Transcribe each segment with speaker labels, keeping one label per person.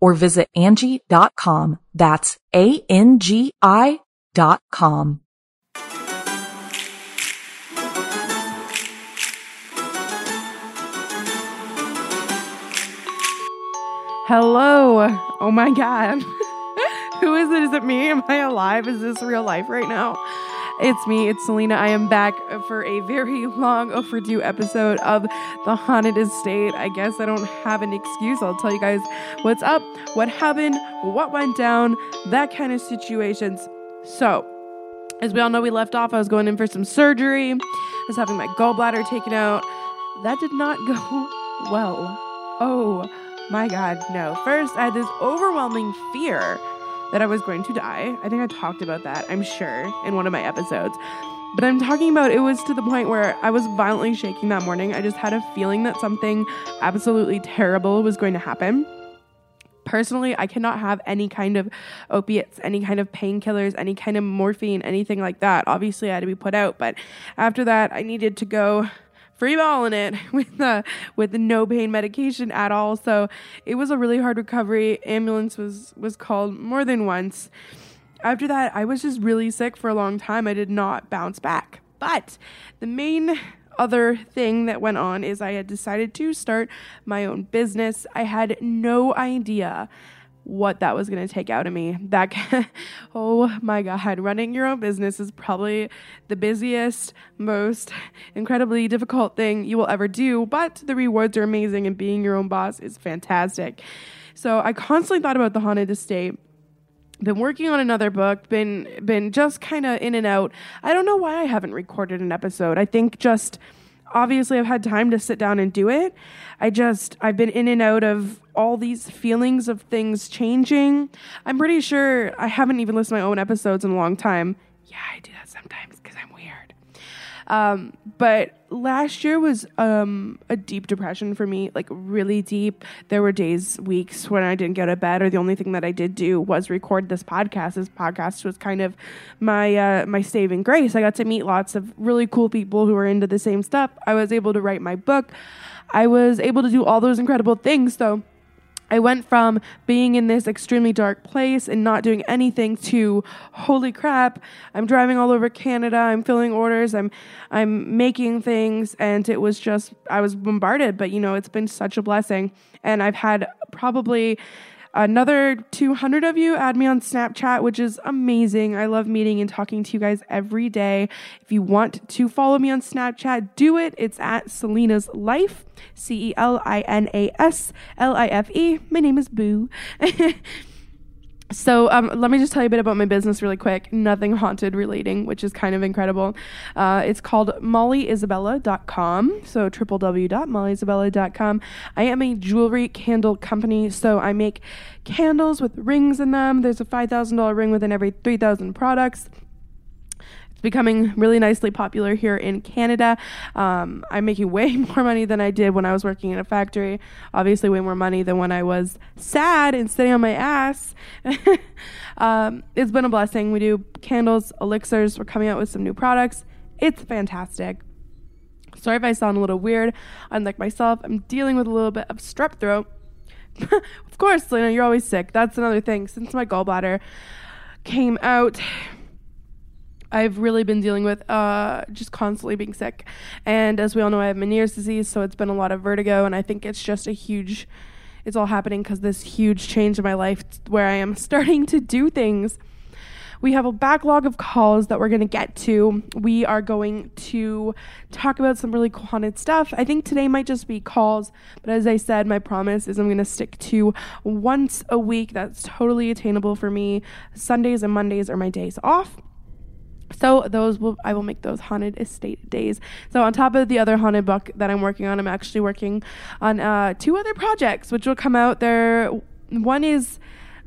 Speaker 1: or visit Angi.com. That's A-N-G-I dot com.
Speaker 2: Hello. Oh my God. Who is it? Is it me? Am I alive? Is this real life right now? It's me, it's Celina. I am back for a very long overdue episode of The Haunted Estate. I guess I don't have an excuse. I'll tell you guys what's up, what happened, what went down, that kind of situations. So, as we all know, we left off. I was going in for some surgery. I was having my gallbladder taken out. That did not go well. Oh my God, no. First, I had this overwhelming fear that I was going to die. I think I talked about that, I'm sure, in one of my episodes. But I'm talking about it was to the point where I was violently shaking that morning. I just had a feeling that something absolutely terrible was going to happen. Personally, I cannot have any kind of opiates, any kind of painkillers, any kind of morphine, anything like that. Obviously, I had to be put out. But after that, I needed to go freeballing it with uh, with no pain medication at all. So it was a really hard recovery. Ambulance was was called more than once. After that, I was just really sick for a long time. I did not bounce back. But the main other thing that went on is I had decided to start my own business. I had no idea what that was going to take out of me. That, oh my God, running your own business is probably the busiest, most incredibly difficult thing you will ever do, but the rewards are amazing and being your own boss is fantastic. So I constantly thought about the haunted estate been working on another book been been just kind of in and out i don't know why i haven't recorded an episode i think just obviously I've had time to sit down and do it. I just I've been in and out of all these feelings of things changing. I'm pretty sure I haven't even listened to my own episodes in a long time. Yeah, I do that sometimes because I'm weird. Um, but last year was um, a deep depression for me, like really deep. There were days, weeks when I didn't get out of bed, or the only thing that I did do was record this podcast. This podcast was kind of my uh, my saving grace. I got to meet lots of really cool people who were into the same stuff. I was able to write my book. I was able to do all those incredible things. So I went from being in this extremely dark place and not doing anything to holy crap, I'm driving all over Canada, I'm filling orders, I'm I'm making things and it was just I was bombarded, but you know, it's been such a blessing. And I've had probably Another 200 of you add me on Snapchat, which is amazing. I love meeting and talking to you guys every day. If you want to follow me on Snapchat, do it. It's at Celina's Life, C E L I N A S L I F E. My name is Boo. So um, let me just tell you a bit about my business really quick. Nothing haunted relating, which is kind of incredible. Uh, it's called mollyisabella.com. So www.mollyisabella.com. I am a jewelry candle company. So I make candles with rings in them. There's a $5,000 ring within every 3,000 products. Becoming really nicely popular here in Canada. Um, I'm making way more money than I did when I was working in a factory. Obviously, way more money than when I was sad and sitting on my ass. um, it's been a blessing. We do candles, elixirs. We're coming out with some new products. It's fantastic. Sorry if I sound a little weird. Unlike myself, I'm dealing with a little bit of strep throat. of course, Lena, you're always sick. That's another thing. Since my gallbladder came out, I've really been dealing with uh, just constantly being sick. And as we all know, I have Meniere's disease, so it's been a lot of vertigo. And I think it's just a huge, it's all happening because this huge change in my life where I am starting to do things We have a backlog of calls that we're going to get to. We are going to talk about some really haunted stuff. I think today might just be calls, but as I said, my promise is I'm going to stick to once a week. That's totally attainable for me. Sundays and Mondays are my days off. So those will I will make those haunted estate days. So on top of the other haunted book that I'm working on, I'm actually working on uh, two other projects which will come out. There, one is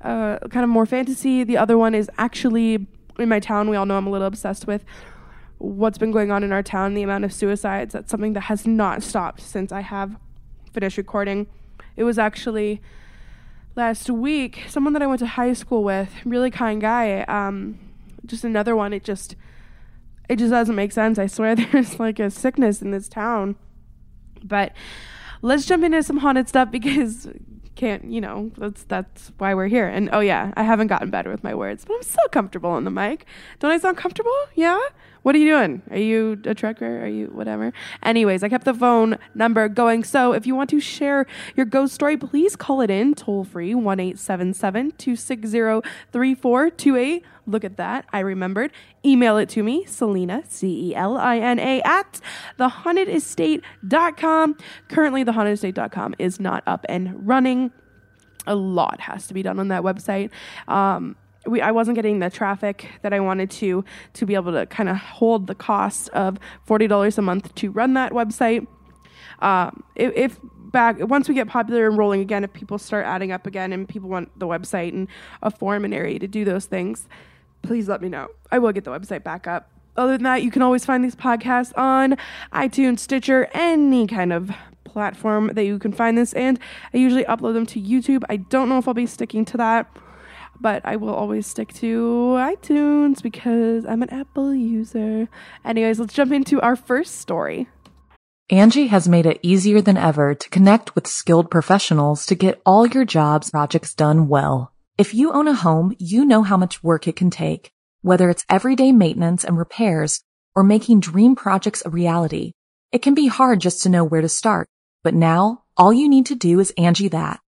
Speaker 2: uh, kind of more fantasy. The other one is actually in my town. We all know I'm a little obsessed with what's been going on in our town, the amount of suicides. That's something that has not stopped since I have finished recording. It was actually last week someone that I went to high school with, really kind guy. Um, just another one. It just it just doesn't make sense. I swear there's like a sickness in this town. But let's jump into some haunted stuff because can't you know that's that's why we're here and oh yeah i haven't gotten better with my words but i'm so comfortable on the mic don't i sound comfortable yeah what are you doing? Are you a trucker? Are you whatever? Anyways i kept the phone number going. So if you want to share your ghost story please call it in toll free 1-877-260-3428 look at that. I remembered. Email it to me celina c-e-l-i-n-a at thehauntedestate.com currently thehauntedestate.com is not up and running. A lot has to be done on that website. Um, we, I wasn't getting the traffic that I wanted to to be able to kind of hold the cost of forty dollars a month to run that website. Um, if, if back once we get popular and rolling again, if people start adding up again and people want the website and a forum and area to do those things, please let me know. I will get the website back up. Other than that, you can always find these podcasts on iTunes, Stitcher, any kind of platform that you can find this. And I usually upload them to YouTube. I don't know if I'll be sticking to that, but I will always stick to iTunes because I'm an Apple user. Anyways, let's jump into our first story.
Speaker 1: Angi has made it easier than ever to connect with skilled professionals to get all your jobs projects done well. If you own a home, you know how much work it can take, whether it's everyday maintenance and repairs or making dream projects a reality. It can be hard just to know where to start. But now all you need to do is Angi that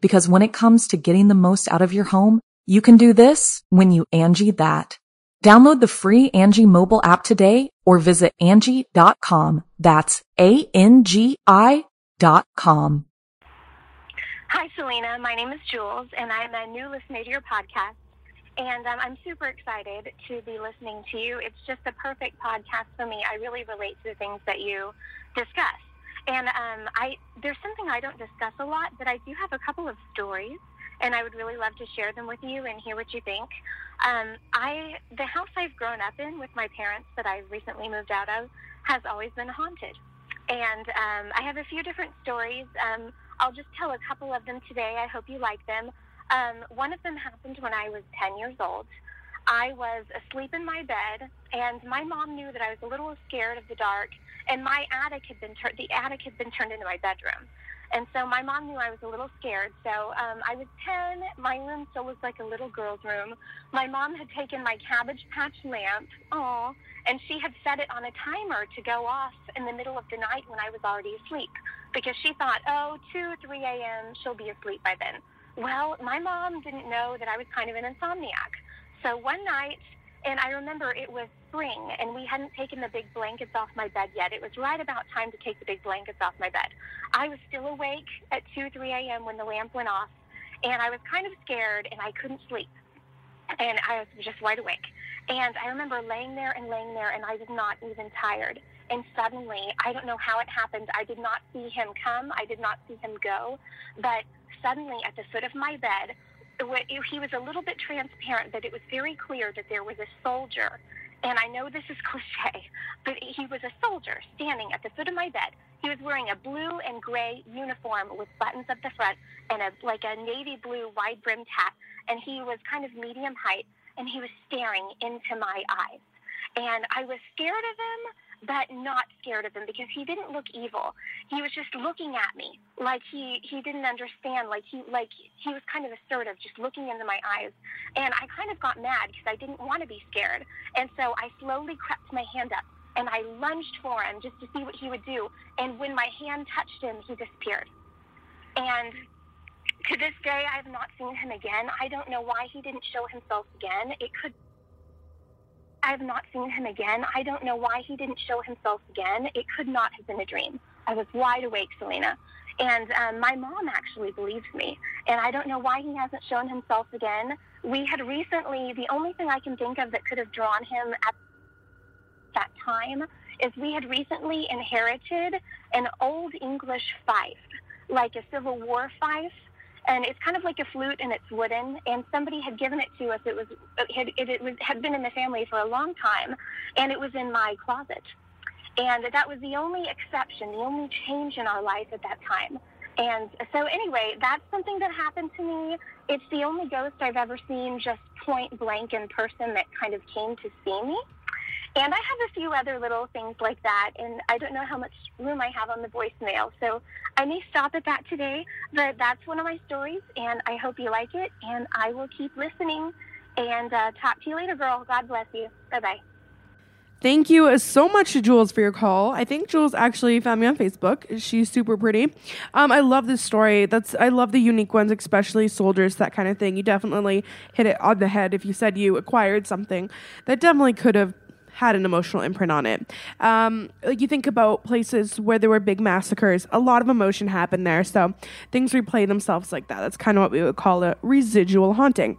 Speaker 1: Because when it comes to getting the most out of your home, you can do this when you Angi that. Download the free Angi mobile app today or visit Angi.com. That's A-N-G-I dot com.
Speaker 3: Hi, Celina. My name is Jules, and I'm a new listener to your podcast. And um, I'm super excited to be listening to you. It's just a perfect podcast for me. I really relate to the things that you discuss. And um, I there's something I don't discuss a lot, but I do have a couple of stories, and I would really love to share them with you and hear what you think. Um, I the house I've grown up in with my parents that I recently moved out of has always been haunted, and um, I have a few different stories. Um, I'll just tell a couple of them today. I hope you like them. Um, one of them happened when I was 10 years old. I was asleep in my bed, and my mom knew that I was a little scared of the dark, and my attic had been turned. The attic had been turned into my bedroom, and so my mom knew I was a little scared. So um, I was 10. My room still looked like a little girl's room. My mom had taken my Cabbage Patch lamp, oh, and she had set it on a timer to go off in the middle of the night when I was already asleep, because she thought, oh, 2, 3 a.m. She'll be asleep by then. Well, my mom didn't know that I was kind of an insomniac. So one night, and I remember it was spring, and we hadn't taken the big blankets off my bed yet. It was right about time to take the big blankets off my bed. I was still awake at 2, 3 a.m. when the lamp went off, and I was kind of scared, and I couldn't sleep. And I was just wide awake. And I remember laying there and laying there, and I was not even tired. And suddenly, I don't know how it happened. I did not see him come. I did not see him go. But suddenly, at the foot of my bed, he was a little bit transparent, but it was very clear that there was a soldier. And I know this is cliche, but he was a soldier standing at the foot of my bed. He was wearing a blue and gray uniform with buttons up the front and a like a navy blue wide brimmed hat. And he was kind of medium height, and he was staring into my eyes. And I was scared of him, but not scared of him because he didn't look evil. He was just looking at me like he he didn't understand. Like he like he was kind of assertive, just looking into my eyes. And I kind of got mad because I didn't want to be scared. And so I slowly crept my hand up and I lunged for him just to see what he would do. And when my hand touched him, he disappeared. And to this day, I have not seen him again. I don't know why he didn't show himself again. It could. I have not seen him again. I don't know why he didn't show himself again. It could not have been a dream. I was wide awake, Celina. And um, my mom actually believes me. And I don't know why he hasn't shown himself again. We had recently, the only thing I can think of that could have drawn him at that time is we had recently inherited an old English fife, like a Civil War fife and it's kind of like a flute and it's wooden. And somebody had given it to us. It was it had, it, it was, had been in the family for a long time. And it was in my closet. And that was the only exception the only change in our life at that time. And so anyway that's something that happened to me. It's the only ghost i've ever seen just point blank in person that kind of came to see me and I have a few other little things like that, and I don't know how much room I have on the voicemail, so I may stop at that today. But that's one of my stories, and I hope you like it, and I will keep listening. And uh, talk to you later, girl. God bless you. Bye bye.
Speaker 2: Thank you so much to Jules for your call. I think Jules actually found me on Facebook. She's super pretty. Um, I love this story. That's I love the unique ones, especially soldiers, that kind of thing. You definitely hit it on the head if you said you acquired something that definitely could have had an emotional imprint on it. Um, like you think about places where there were big massacres, a lot of emotion happened there. So things replay themselves like that. That's kind of what we would call a residual haunting.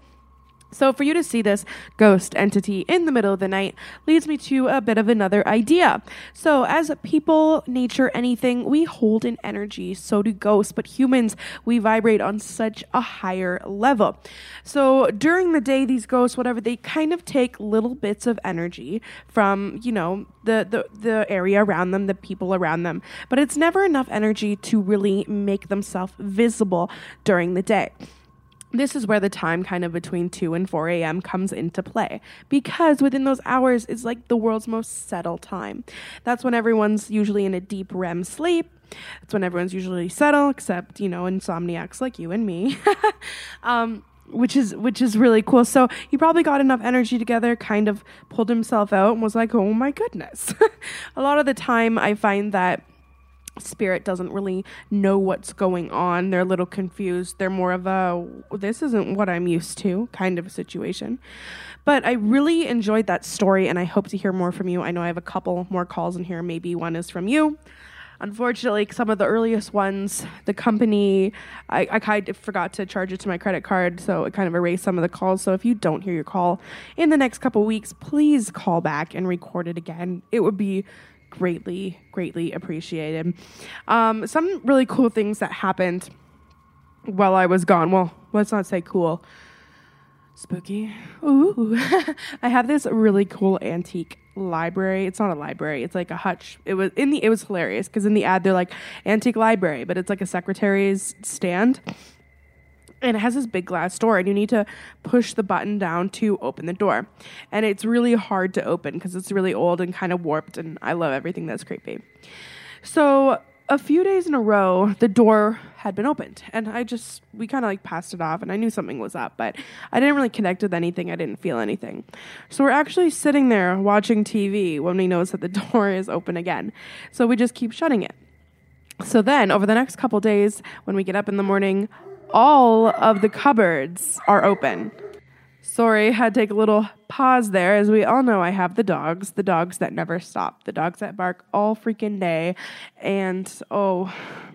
Speaker 2: So, for you to see this ghost entity in the middle of the night leads me to a bit of another idea. So, as people, nature, anything, we hold an energy. So do ghosts, but humans, we vibrate on such a higher level. So, during the day, these ghosts, whatever, they kind of take little bits of energy from, you know, the, the, the area around them, the people around them, but it's never enough energy to really make themselves visible during the day this is where the time kind of between 2 and 4 a.m. comes into play because within those hours is like the world's most settled time. That's when everyone's usually in a deep REM sleep. That's when everyone's usually settled, except, you know, insomniacs like you and me. um, which is which is really cool. So he probably got enough energy together, kind of pulled himself out and was like, "Oh my goodness." a lot of the time I find that spirit doesn't really know what's going on. They're a little confused. They're more of a this isn't what I'm used to kind of a situation. But I really enjoyed that story and I hope to hear more from you. I know I have a couple more calls in here. Maybe one is from you. Unfortunately, some of the earliest ones, the company, I, I kind of forgot to charge it to my credit card, so it kind of erased some of the calls. So if you don't hear your call in the next couple weeks, please call back and record it again. It would be greatly, greatly appreciated. Um, some really cool things that happened while I was gone. Well, let's not say cool. Spooky. Ooh. I have this really cool antique library. It's not a library. It's like a hutch. It was in the it was hilarious because in the ad they're like antique library, but it's like a secretary's stand and it has this big glass door and you need to push the button down to open the door. And it's really hard to open because it's really old and kind of warped and i love everything that's creepy. So a few days in a row the door had been opened and i just we kind of like passed it off and i knew something was up but i didn't really connect with anything. I didn't feel anything. So we're actually sitting there watching tv when we notice that the door is open again. So we just keep shutting it. So then over the next couple days when we get up in the morning all of the cupboards are open. Sorry, had to take a little pause there. As we all know, I have the dogs, the dogs that never stop, the dogs that bark all freaking day. And oh,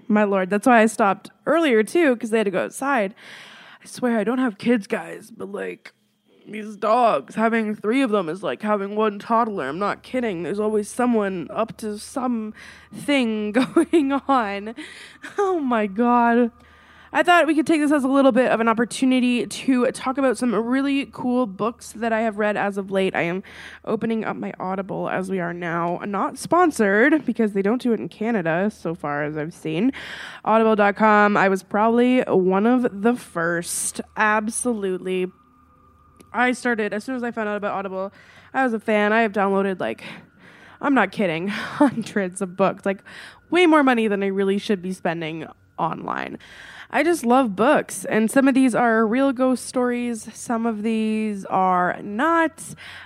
Speaker 2: my lord, that's why I stopped earlier too, because they had to go outside. I swear I don't have kids, guys, but like these dogs, having three of them is like having one toddler. I'm not kidding. There's always someone up to some thing going on. Oh my god. I thought we could take this as a little bit of an opportunity to talk about some really cool books that I have read as of late. I am opening up my Audible as we are now, not sponsored because they don't do it in Canada so far as I've seen. Audible.com, I was probably one of the first. Absolutely. I started, as soon as I found out about Audible, I was a fan. I have downloaded like I'm not kidding, hundreds of books, like way more money than I really should be spending online. I just love books, and some of these are real ghost stories, some of these are not.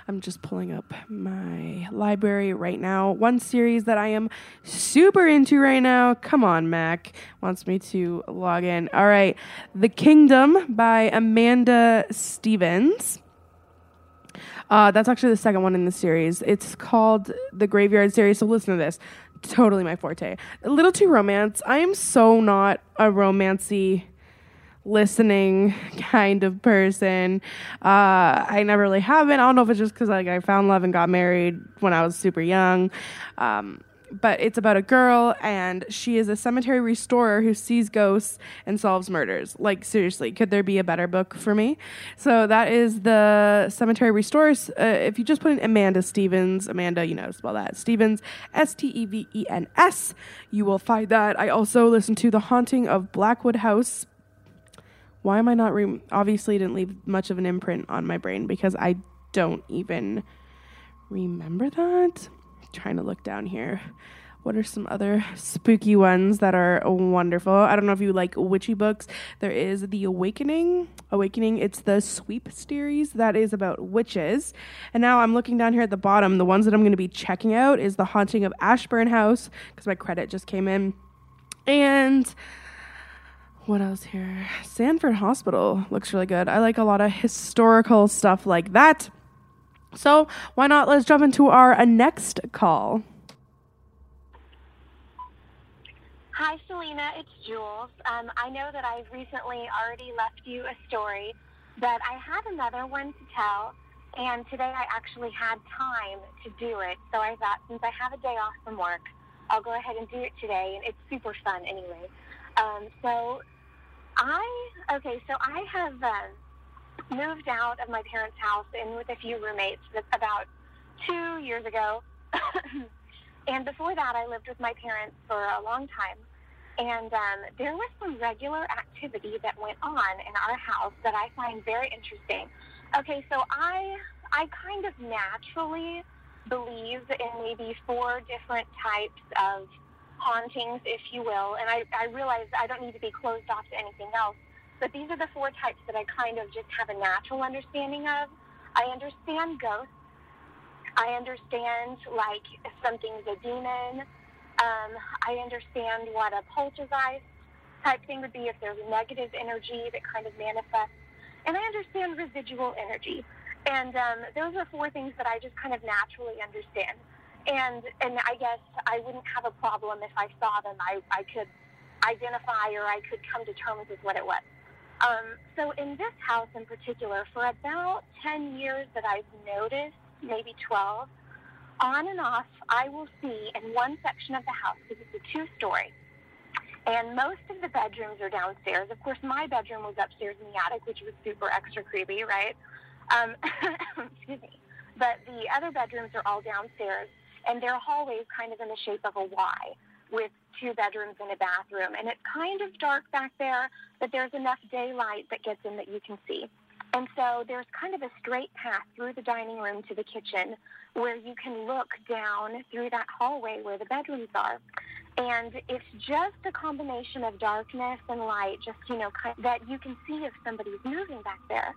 Speaker 2: I'm just pulling up my library right now. One series that I am super into right now, come on, Mac, wants me to log in. All right, The Kingdom by Amanda Stevens. Uh, that's actually the second one in the series. It's called the Graveyard series. So listen to this totally my forte. A little too romance. I am so not a romancy listening kind of person. Uh, I never really have been. I don't know if it's just because like I found love and got married when I was super young. Um, but it's about a girl and she is a cemetery restorer who sees ghosts and solves murders. Like seriously, could there be a better book for me? So that is the cemetery restorers. Uh, if you just put in Amanda Stevens, Amanda, you know, spell that Stevens, S T E V E N S, you will find that. I also listened to The Haunting of Blackwood House. Why am I not? Re- Obviously, didn't leave much of an imprint on my brain because I don't even remember that trying to look down here. What are some other spooky ones that are wonderful? I don't know if you like witchy books. There is The Awakening. Awakening, it's the Sweep series that is about witches. And now I'm looking down here at the bottom. The ones that I'm going to be checking out is The Haunting of Ashburn House because my credit just came in. And what else here? Sanford Hospital looks really good. I like a lot of historical stuff like that. So why not? Let's jump into our uh, next call.
Speaker 3: Hi, Celina. It's Jules. Um, I know that I've recently already left you a story, but I had another one to tell, and today I actually had time to do it. So I thought, since I have a day off from work, I'll go ahead and do it today, and it's super fun anyway. Um, so I okay. So I have. Uh, moved out of my parents' house in with a few roommates about two years ago. and before that, I lived with my parents for a long time. And um, there was some regular activity that went on in our house that I find very interesting. Okay, so I I kind of naturally believe in maybe four different types of hauntings, if you will. And I, I realize I don't need to be closed off to anything else. But these are the four types that I kind of just have a natural understanding of. I understand ghosts. I understand like if something's a demon. Um, I understand what a poltergeist type thing would be if there's negative energy that kind of manifests. And I understand residual energy. And um, those are four things that I just kind of naturally understand. And and I guess I wouldn't have a problem if I saw them. I, I could identify or I could come to terms with what it was. Um, so in this house in particular, for about 10 years that I've noticed, maybe 12, on and off, I will see in one section of the house, because it's a two-story, and most of the bedrooms are downstairs. Of course, my bedroom was upstairs in the attic, which was super extra creepy, right? Um, excuse me. But the other bedrooms are all downstairs, and their hallways kind of in the shape of a Y with two bedrooms and a bathroom. And it's kind of dark back there, but there's enough daylight that gets in that you can see. And so there's kind of a straight path through the dining room to the kitchen where you can look down through that hallway where the bedrooms are. And it's just a combination of darkness and light, just, you know, kind of, that you can see if somebody's moving back there.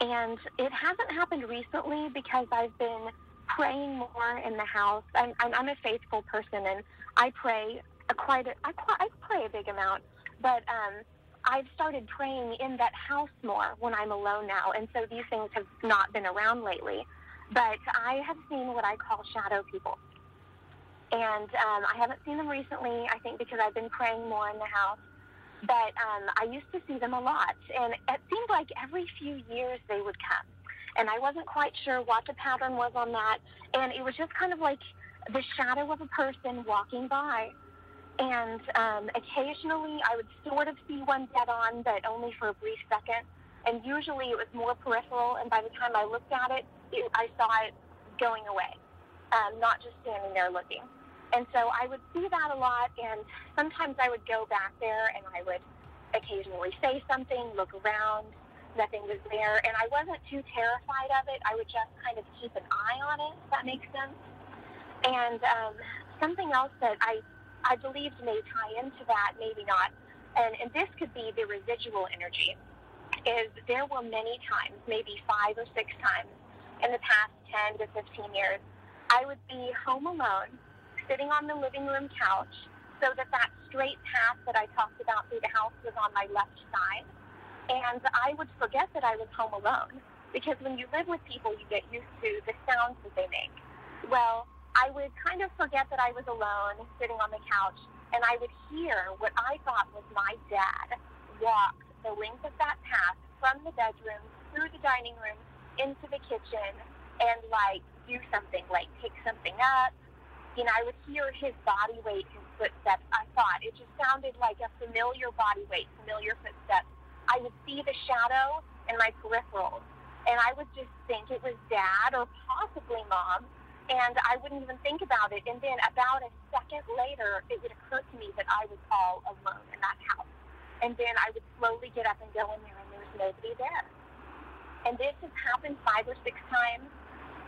Speaker 3: And it hasn't happened recently because I've been praying more in the house. I'm, I'm, I'm a faithful person and I pray a quite a, I, I pray a big amount, but um, I've started praying in that house more when I'm alone now, and so these things have not been around lately. But I have seen what I call shadow people, and um, I haven't seen them recently. I think because I've been praying more in the house. But um, I used to see them a lot, and it seemed like every few years they would come, and I wasn't quite sure what the pattern was on that, and it was just kind of like the shadow of a person walking by. And um, occasionally I would sort of see one dead on, but only for a brief second. And usually it was more peripheral, and by the time I looked at it, it I saw it going away, um, not just standing there looking. And so I would see that a lot, and sometimes I would go back there and I would occasionally say something, look around, nothing was there, and I wasn't too terrified of it. I would just kind of keep an eye on it, if that makes sense. And um, something else that I I believed may tie into that, maybe not, and, and this could be the residual energy, is there were many times, maybe five or six times in the past 10 to 15 years, I would be home alone, sitting on the living room couch, so that that straight path that I talked about through the house was on my left side. And I would forget that I was home alone because when you live with people, you get used to the sounds that they make. Well, I would kind of forget that I was alone sitting on the couch and I would hear what I thought was my dad walk the length of that path from the bedroom through the dining room into the kitchen and like do something, like pick something up. You know, I would hear his body weight, his footsteps. I thought it just sounded like a familiar body weight, familiar footsteps. I would see the shadow in my peripherals, and I would just think it was dad or possibly mom and I wouldn't even think about it. And then about a second later, it would occur to me that I was all alone in that house. And then I would slowly get up and go in there, and there was nobody there. And this has happened five or six times,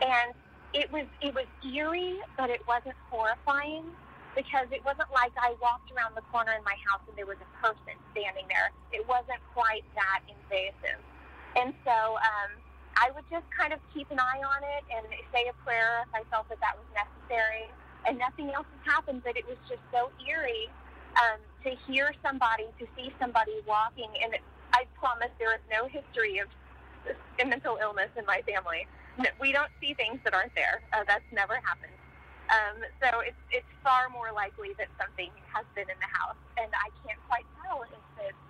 Speaker 3: and it was it was eerie, but it wasn't horrifying because it wasn't like I walked around the corner in my house and there was a person standing there. It wasn't quite that invasive. And so um, I would just kind of keep an eye on it and say a prayer if I felt that that was necessary. And nothing else has happened, but it was just so eerie um, to hear somebody, to see somebody walking. And I promise there is no history of mental illness in my family. We don't see things that aren't there. Uh, that's never happened. Um, so it's it's far more likely that something has been in the house, and I can't quite tell if it's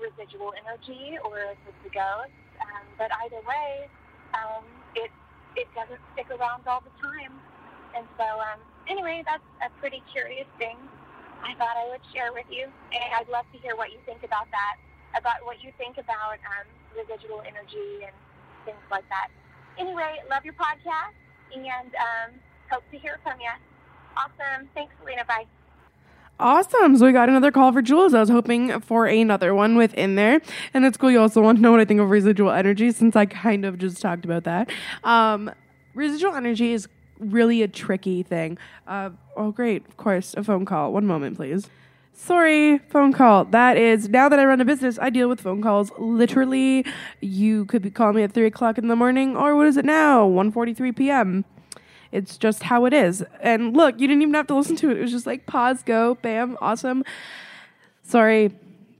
Speaker 3: residual energy or if it's a ghost. Um, but either way, um, it it doesn't stick around all the time. And so, um, anyway, that's a pretty curious thing. I thought I would share with you, and I'd love to hear what you think about that, about what you think about um, residual energy and things like that. Anyway, love your podcast, and um, hope to hear from you. Awesome. Thanks, Celina. Bye.
Speaker 2: Awesome. So we got another call for Jules. I was hoping for another one within there. And it's cool you also want to know what I think of residual energy since I kind of just talked about that. Um, residual energy is really a tricky thing. Uh, oh, great. Of course. A phone call. One moment, please. Sorry, phone call. That is now that I run a business, I deal with phone calls. Literally, you could be calling me at three o'clock in the morning, or what is it now? 1.43 p.m. It's just how it is. And look, you didn't even have to listen to it. It was just like pause, go, bam, awesome. Sorry,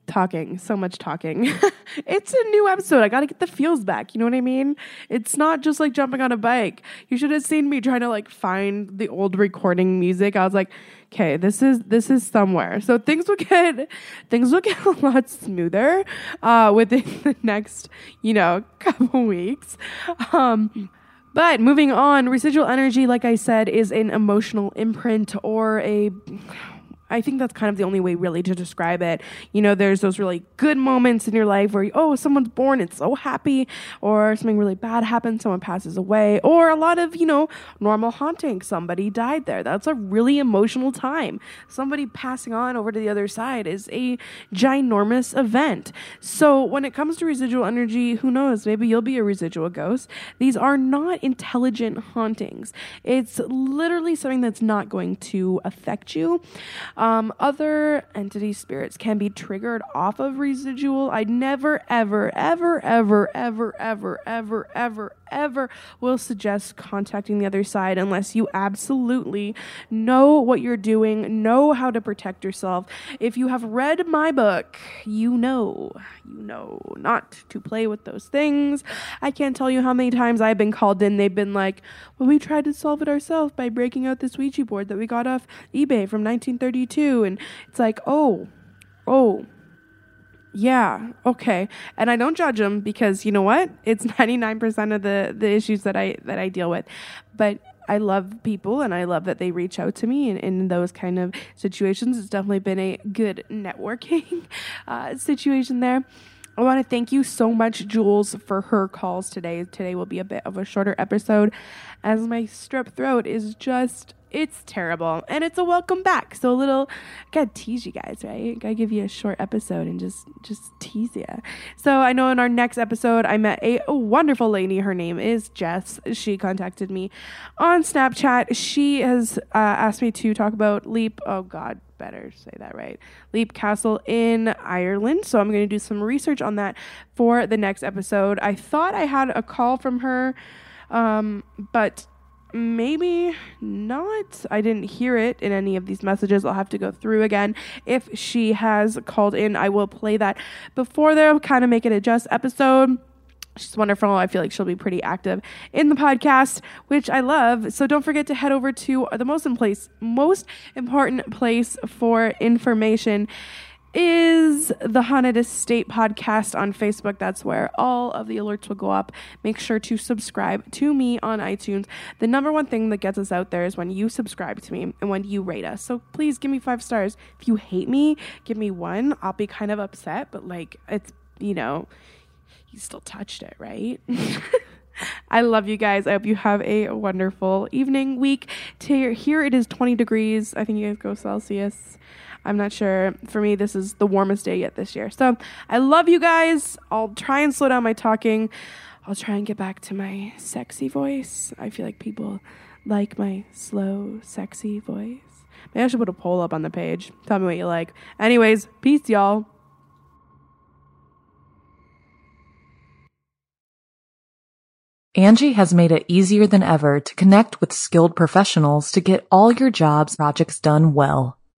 Speaker 2: talking, so much talking. it's a new episode. I got to get the feels back. You know what I mean? It's not just like jumping on a bike. You should have seen me trying to like find the old recording music. I was like, okay, this is this is somewhere. So things will get things will get a lot smoother uh, within the next, you know, couple weeks. Um, but moving on, residual energy, like I said, is an emotional imprint or a I think that's kind of the only way really to describe it. You know, there's those really good moments in your life where, oh, someone's born, it's so happy, or something really bad happens, someone passes away, or a lot of, you know, normal haunting, somebody died there. That's a really emotional time. Somebody passing on over to the other side is a ginormous event. So when it comes to residual energy, who knows? Maybe you'll be a residual ghost. These are not intelligent hauntings. It's literally something that's not going to affect you. Um, other entity spirits can be triggered off of residual. I never, ever, ever, ever, ever, ever, ever, ever, ever will suggest contacting the other side unless you absolutely know what you're doing, know how to protect yourself. If you have read my book, you know, you know not to play with those things. I can't tell you how many times I've been called in. They've been like, well, we tried to solve it ourselves by breaking out this Ouija board that we got off eBay from 1932. And it's like, oh, oh, yeah, okay. And I don't judge them because you know what? It's 99% of the the issues that I that I deal with. But I love people and I love that they reach out to me in, in those kind of situations. It's definitely been a good networking uh, situation there. I want to thank you so much, Jules, for her calls today. Today will be a bit of a shorter episode as my strep throat is just It's terrible. And it's a welcome back. So a little I gotta tease you guys, right? Gotta give you a short episode and just just tease you. So I know in our next episode I met a, wonderful lady. Her name is Jess. She contacted me on Snapchat. She has uh, asked me to talk about Leap. Oh God, better say that right. Leap Castle in Ireland. So I'm going to do some research on that for the next episode. I thought I had a call from her, um, but maybe not. I didn't hear it in any of these messages. I'll have to go through again. If she has called in, I will play that before they'll kind of make it a just episode. She's wonderful. I feel like she'll be pretty active in the podcast, which I love. So don't forget to head over to the most in place, most important place for information is the Haunted Estate podcast on Facebook. That's where all of the alerts will go up. Make sure to subscribe to me on iTunes. The number one thing that gets us out there is when you subscribe to me and when you rate us. So please give me five stars. If you hate me, give me one. I'll be kind of upset, but like it's, you know, you still touched it, right? I love you guys. I hope you have a wonderful evening, week. Here it is 20 degrees. I think you guys go Celsius. I'm not sure. For me, this is the warmest day yet this year. So I love you guys. I'll try and slow down my talking. I'll try and get back to my sexy voice. I feel like people like my slow, sexy voice. Maybe I should put a poll up on the page. Tell me what you like. Anyways, peace, y'all.
Speaker 1: Angi has made it easier than ever to connect with skilled professionals to get all your jobs projects done well.